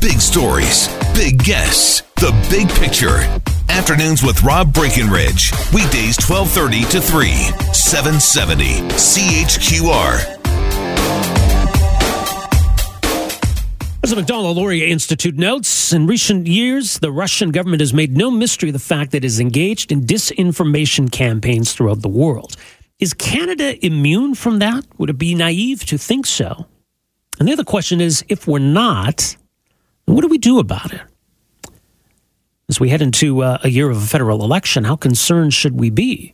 Big stories, big guests, the big picture. Afternoons with Rob Breckenridge. Weekdays 1230 to 3, 770 CHQR. As the Macdonald-Laurier Institute notes, in recent years, the Russian government has made no mystery of the fact that it is engaged in disinformation campaigns throughout the world. Is Canada immune from that? Would it be naive to think so? And the other question is, if we're not, what do we do about it? As we head into uh, a year of a federal election, how concerned should we be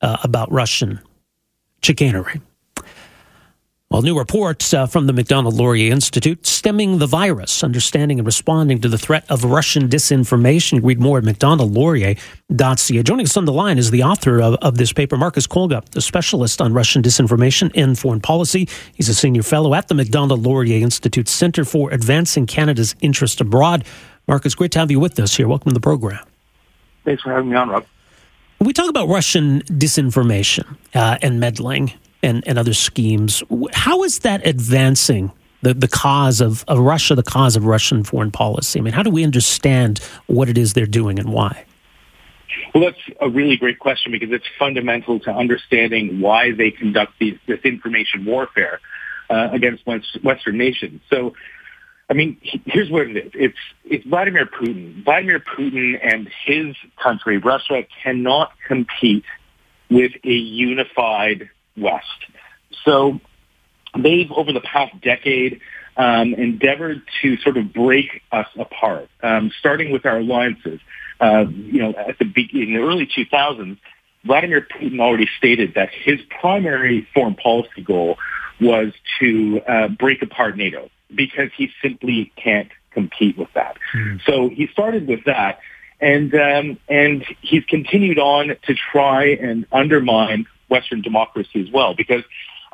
uh, about Russian chicanery? Well, new reports uh, from the Macdonald-Laurier Institute stemming the virus, understanding and responding to the threat of Russian disinformation. Read more at macdonaldlaurier.ca. Joining us on the line is the author of, of this paper, Marcus Kolga, a specialist on Russian disinformation and foreign policy. He's a senior fellow at the Macdonald-Laurier Institute Center for Advancing Canada's Interest Abroad. Marcus, great to have you with us here. Welcome to the program. Thanks for having me on, Rob. we talk about Russian disinformation uh, and meddling, and, and other schemes. How is that advancing the, the cause of, of Russia, the cause of Russian foreign policy? I mean, how do we understand what it is they're doing and why? Well, that's a really great question because it's fundamental to understanding why they conduct these, this information warfare uh, against Western nations. So, I mean, here's what it is. It's, it's Vladimir Putin. Vladimir Putin and his country, Russia, cannot compete with a unified West. So they've, over the past decade, um, endeavored to sort of break us apart, um, starting with our alliances. Uh, you know, at the in the early 2000s, Vladimir Putin already stated that his primary foreign policy goal was to uh, break apart NATO because he simply can't compete with that. Mm. So he started with that, and um, and he's continued on to try and undermine Western democracy as well, because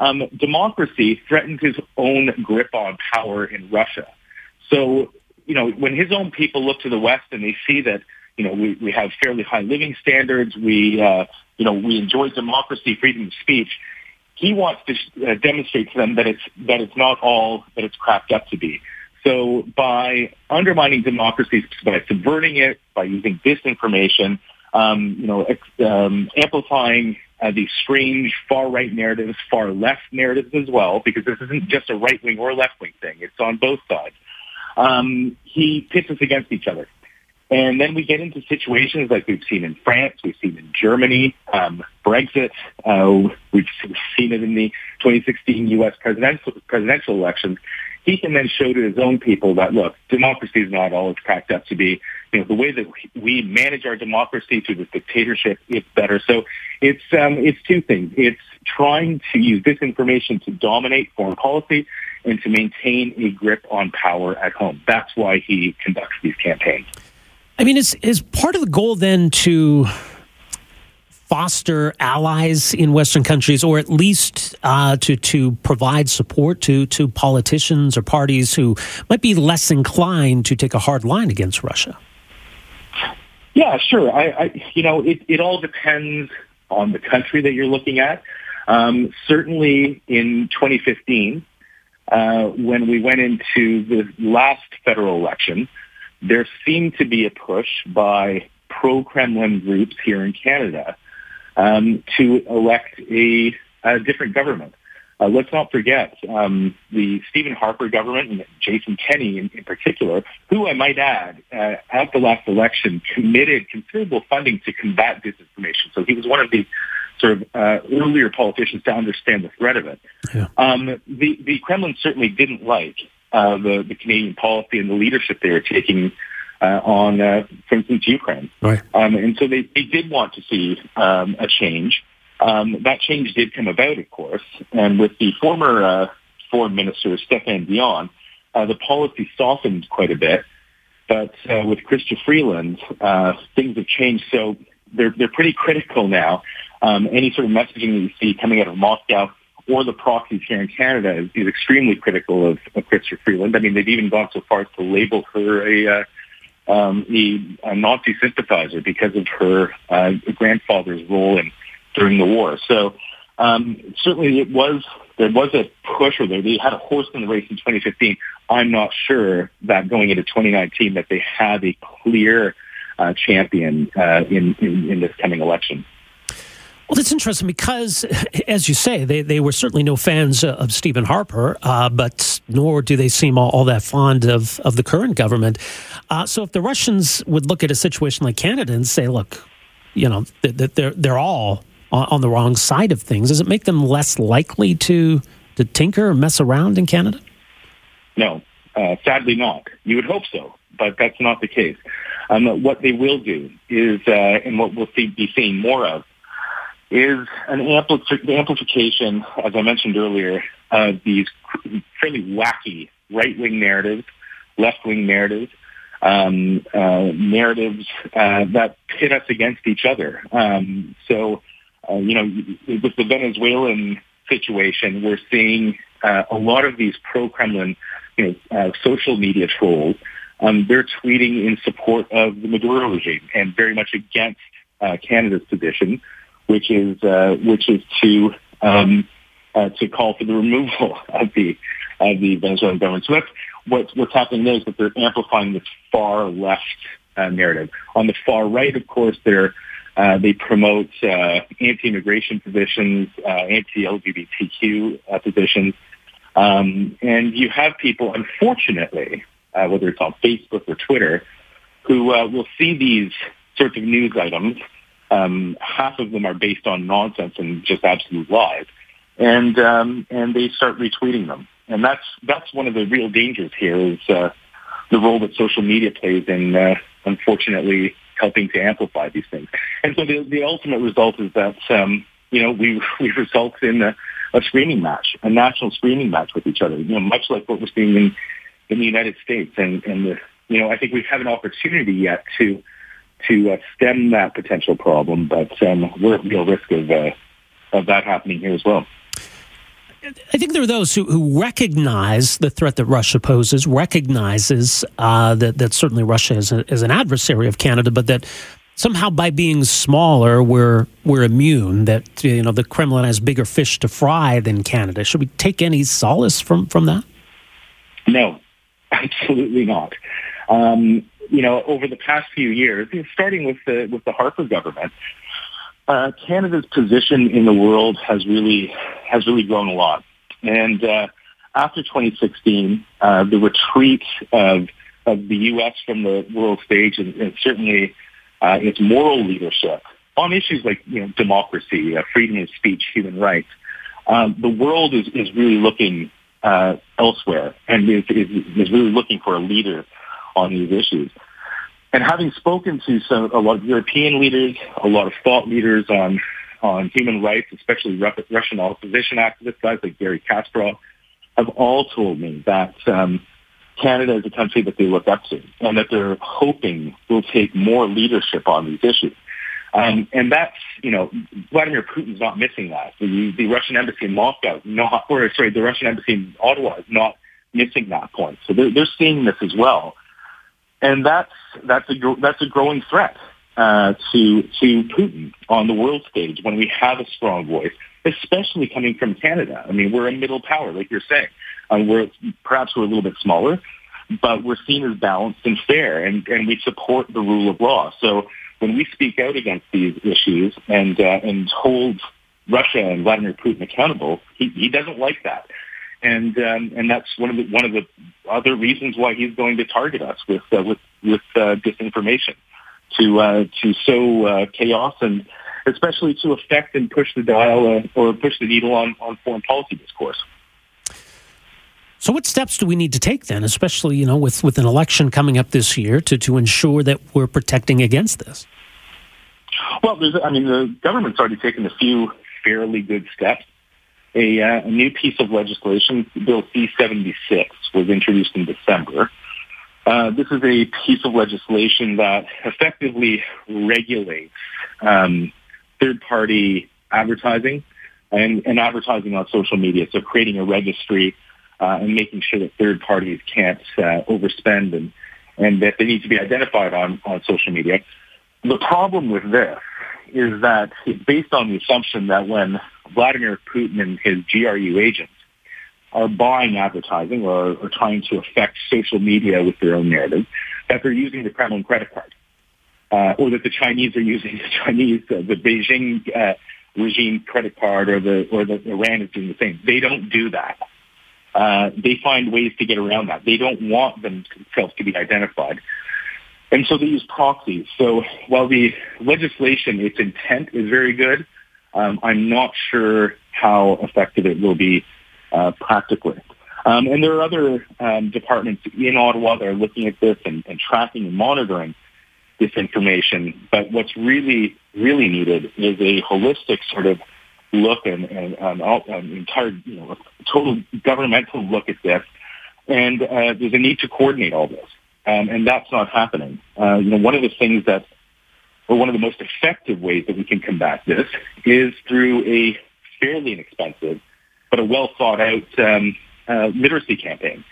um, democracy threatens his own grip on power in Russia. So, you know, when his own people look to the West and they see that, you know, we, we have fairly high living standards, we, uh, you know, we enjoy democracy, freedom of speech, he wants to uh, demonstrate to them that it's that it's not all that it's cracked up to be. So by undermining democracy, by subverting it, by using disinformation, um, you know, ex- um, amplifying uh, these strange far-right narratives, far-left narratives as well, because this isn't just a right-wing or left-wing thing. It's on both sides. Um, he pits us against each other. And then we get into situations like we've seen in France, we've seen in Germany, um, Brexit, uh, we've seen it in the 2016 U.S. presidential, presidential elections. He can then show to his own people that, look, democracy is not all it's cracked up to be you know, the way that we manage our democracy through this dictatorship, it's better. So it's, um, it's two things. It's trying to use disinformation to dominate foreign policy and to maintain a grip on power at home. That's why he conducts these campaigns. I mean, is, is part of the goal then to foster allies in Western countries, or at least uh, to to provide support to to politicians or parties who might be less inclined to take a hard line against Russia? Yeah, sure. I, I you know, it, it all depends on the country that you're looking at. Um, certainly in 2015, uh, when we went into the last federal election, there seemed to be a push by pro-Kremlin groups here in Canada um, to elect a, a different government. Uh, let's not forget um, the Stephen Harper government and Jason Kenney in, in particular, who I might add, uh, at the last election committed considerable funding to combat disinformation. So he was one of the sort of uh, earlier politicians to understand the threat of it. Yeah. Um, the, the Kremlin certainly didn't like uh, the, the Canadian policy and the leadership they were taking uh, on, uh, for instance, Ukraine. Right. Um, and so they, they did want to see um, a change. Um, that change did come about, of course, and with the former uh, foreign minister, Stéphane Dion, uh, the policy softened quite a bit. But uh, with Chrystia Freeland, uh, things have changed. So they're they're pretty critical now. Um, any sort of messaging that you see coming out of Moscow or the proxies here in Canada is, is extremely critical of, of Chrystia Freeland. I mean, they've even gone so far as to label her a, uh, um, a, a Nazi sympathizer because of her uh, grandfather's role in during the war. So um, certainly it was there was a push, or they, had a horse in the race in 2015. I'm not sure that going into 2019 that they have a clear uh, champion uh, in, in in this coming election. Well, it's interesting because, as you say, they, they were certainly no fans of Stephen Harper, uh, but nor do they seem all, all, that fond of, of the current government. Uh, so if the Russians would look at a situation like Canada and say, look, you know, they're, they're all on, the wrong side of things, does it make them less likely to, to tinker or mess around in Canada? No, uh, sadly not. You would hope so, but that's not the case. Um, what they will do is, uh, and what we'll see, be seeing more of, is an ampli- amplification, as I mentioned earlier, of these fairly wacky right-wing narratives, left-wing narratives, um, uh, narratives uh, that pit us against each other. Um, so, uh, you know, with the Venezuelan situation, we're seeing uh, a lot of these pro-Kremlin, you know, uh, social media trolls. Um, they're tweeting in support of the Maduro regime and very much against uh, Canada's position which is uh, which is to um, uh, to call for the removal of the of the Venezuelan government. So that's what's what's happening there is that they're amplifying this far left uh, narrative. On the far right, of course, they're uh, they promote uh, anti-immigration positions, uh, anti-LGBTQ uh, positions, um, and you have people, unfortunately, uh, whether it's on Facebook or Twitter, who will see these sorts of news items. Um, half of them are based on nonsense and just absolute lies, and um, and they start retweeting them. And that's that's one of the real dangers here is the role that social media plays in, unfortunately, helping to amplify these things. And so the, the ultimate result is that um, you know we we result in a, a screaming match, a national screening match with each other. You know, much like what we're seeing in in the United States, and and the, you know I think we have an opportunity yet to to uh, stem that potential problem, but um, we're at real risk of uh, of that happening here as well. I think there are those who, who recognize the threat that Russia poses, recognizes uh, that that certainly Russia is, a, is an adversary of Canada, but that somehow by being smaller we're we're immune. That you know the Kremlin has bigger fish to fry than Canada. Should we take any solace from from that? No, absolutely not. Um, you know, over the past few years, starting with the with the Harper government, uh, Canada's position in the world has really has really grown a lot. And uh, after 2016, uh, the retreat of of the U.S. from the world stage, and, and certainly uh, its moral leadership on issues like you know democracy, uh, freedom of speech, human rights, um, the world is is really looking uh, elsewhere and is, is is really looking for a leader on these issues. And having spoken to some, a lot of European leaders, a lot of thought leaders on on human rights, especially Russian opposition activists, guys like Garry Kasparov, have all told me that um, Canada is a country that they look up to and that they're hoping will take more leadership on these issues. Um, and that's, you know, Vladimir Putin's not missing that. The, the Russian embassy in Moscow, not, or sorry, the Russian embassy in Ottawa is not missing that point. So they're, they're seeing this as well and that's that's a that's a growing threat uh, to to Putin on the world stage when we have a strong voice, especially coming from Canada. I mean, we're a middle power, like you're saying. Uh, we're perhaps we're a little bit smaller, but we're seen as balanced and fair, and and we support the rule of law. So when we speak out against these issues and uh, and hold Russia and Vladimir Putin accountable, he, he doesn't like that and um, and that's one of the one of the other reasons why he's going to target us with uh, with with uh, disinformation to uh, to sow uh, chaos and especially to affect and push the dial uh, or push the needle on on foreign policy discourse. So, what steps do we need to take then, especially you know with with an election coming up this year, to to ensure that we're protecting against this? Well, there's, I mean, the government's already taken a few fairly good steps a, uh, a new piece of legislation, Bill C-76, was introduced in December. Uh, this is a piece of legislation that effectively regulates um, third-party advertising and, and, advertising on social media. So creating a registry uh, and making sure that third parties can't uh, overspend and, and that they need to be identified on, on social media. The problem with this is that it's based on the assumption that when Vladimir Putin and his GRU agents are buying advertising or, or trying to affect social media with their own narrative, that they're using the Kremlin credit card, uh, or that the Chinese are using the Chinese, uh, the Beijing uh, regime credit card, or the or the Iran is doing the same. They don't do that. Uh, they find ways to get around that. They don't want themselves to be identified. And so they use proxies. So while the legislation, its intent is very good, um, I'm not sure how effective it will be uh, practically. Um, and there are other um, departments in Ottawa that are looking at this and, and tracking and monitoring this information. But what's really, really needed is a holistic sort of look and, and um, an entire, you know, total governmental look at this. And uh, there's a need to coordinate all this um, and that's not happening. Uh, you know, one of the things that, or one of the most effective ways that we can combat this is through a fairly inexpensive but a well thought out um, uh, literacy campaign.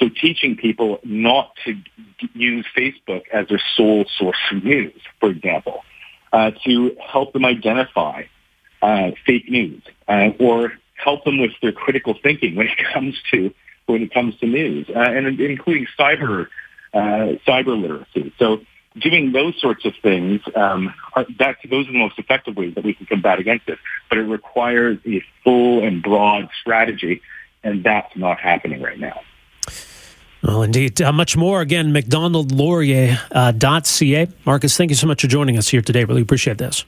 So teaching people not to use Facebook as their sole source of news, for example, uh, to help them identify uh, fake news, uh, or help them with their critical thinking when it comes to when it comes to news, uh, and including cyber uh, cyber literacy. So doing those sorts of things, um, are, that, those are the most effective ways that we can combat against it. But it requires a full and broad strategy, and that's not happening right now. Well, indeed. Uh, much more. Again, MacDonaldLaurier.ca. Uh, Marcus, thank you so much for joining us here today. Really appreciate this.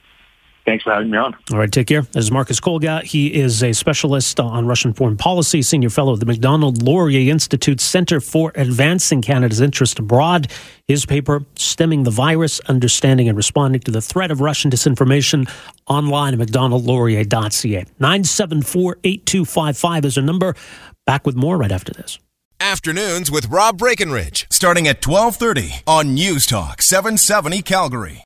Thanks for having me on. All right, take care. This is Marcus Kolga. He is a specialist on Russian foreign policy, senior fellow of the Macdonald Laurier Institute Center for Advancing Canada's Interest Abroad. His paper, Stemming the Virus Understanding and Responding to the Threat of Russian Disinformation, online at macdonaldlaurier.ca. 974 8255 is a number. Back with more right after this. Afternoons with Rob Breckenridge, starting at 1230 on News Talk 770 Calgary.